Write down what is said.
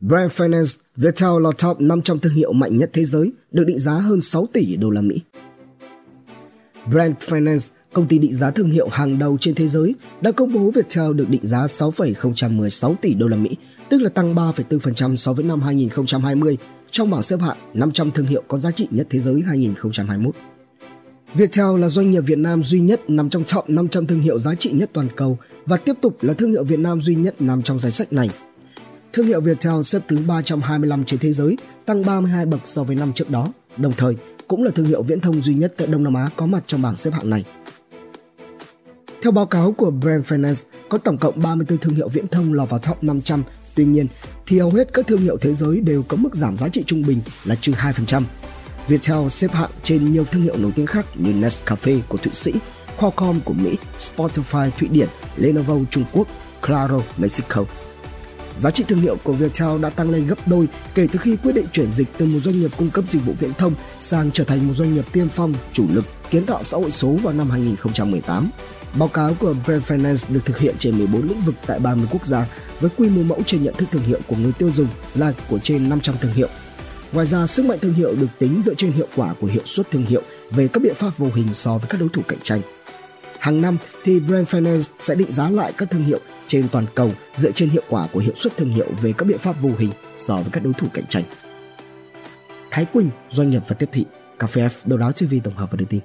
Brand Finance, Viettel là top 500 thương hiệu mạnh nhất thế giới, được định giá hơn 6 tỷ đô la Mỹ. Brand Finance, công ty định giá thương hiệu hàng đầu trên thế giới, đã công bố Viettel được định giá 6,016 tỷ đô la Mỹ, tức là tăng 3,4% so với năm 2020 trong bảng xếp hạng 500 thương hiệu có giá trị nhất thế giới 2021. Viettel là doanh nghiệp Việt Nam duy nhất nằm trong top 500 thương hiệu giá trị nhất toàn cầu và tiếp tục là thương hiệu Việt Nam duy nhất nằm trong danh sách này. Thương hiệu Viettel xếp thứ 325 trên thế giới, tăng 32 bậc so với năm trước đó, đồng thời cũng là thương hiệu viễn thông duy nhất tại Đông Nam Á có mặt trong bảng xếp hạng này. Theo báo cáo của Brand Finance, có tổng cộng 34 thương hiệu viễn thông lọt vào top 500. Tuy nhiên, thì hầu hết các thương hiệu thế giới đều có mức giảm giá trị trung bình là trừ 2%. Viettel xếp hạng trên nhiều thương hiệu nổi tiếng khác như Nescafe của Thụy Sĩ, Qualcomm của Mỹ, Spotify Thụy Điển, Lenovo Trung Quốc, Claro Mexico. Giá trị thương hiệu của Viettel đã tăng lên gấp đôi kể từ khi quyết định chuyển dịch từ một doanh nghiệp cung cấp dịch vụ viễn thông sang trở thành một doanh nghiệp tiên phong, chủ lực kiến tạo xã hội số vào năm 2018. Báo cáo của Brand Finance được thực hiện trên 14 lĩnh vực tại 30 quốc gia với quy mô mẫu trên nhận thức thương hiệu của người tiêu dùng là của trên 500 thương hiệu. Ngoài ra, sức mạnh thương hiệu được tính dựa trên hiệu quả của hiệu suất thương hiệu về các biện pháp vô hình so với các đối thủ cạnh tranh. Hàng năm thì Brand Finance sẽ định giá lại các thương hiệu trên toàn cầu dựa trên hiệu quả của hiệu suất thương hiệu về các biện pháp vô hình so với các đối thủ cạnh tranh. Thái Quỳnh, doanh nghiệp và tiếp thị, Cà phê F, đầu đáo TV tổng hợp và đưa tin.